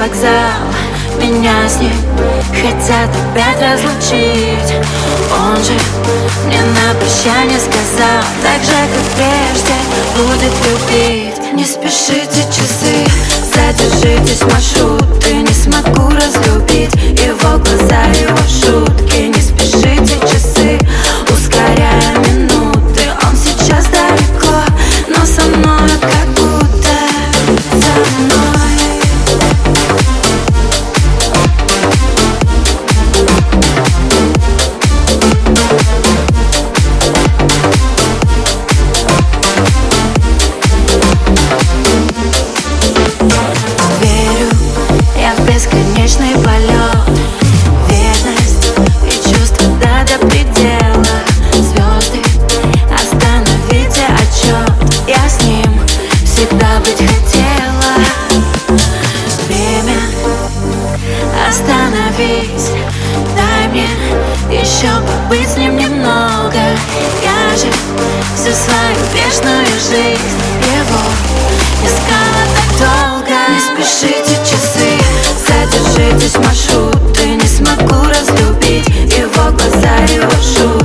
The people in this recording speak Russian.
вокзал. Меня с ним хотят опять разлучить. Он же мне на прощание сказал Так же, как прежде, будет любить. Не спешите часы, задержитесь маршруты всегда быть хотела. Время, остановись Дай мне еще побыть с ним немного. Я же всю свою вечную жизнь Его искала так долго. Не спешите часы, задержитесь маршрут. И не смогу разлюбить его глаза, его шум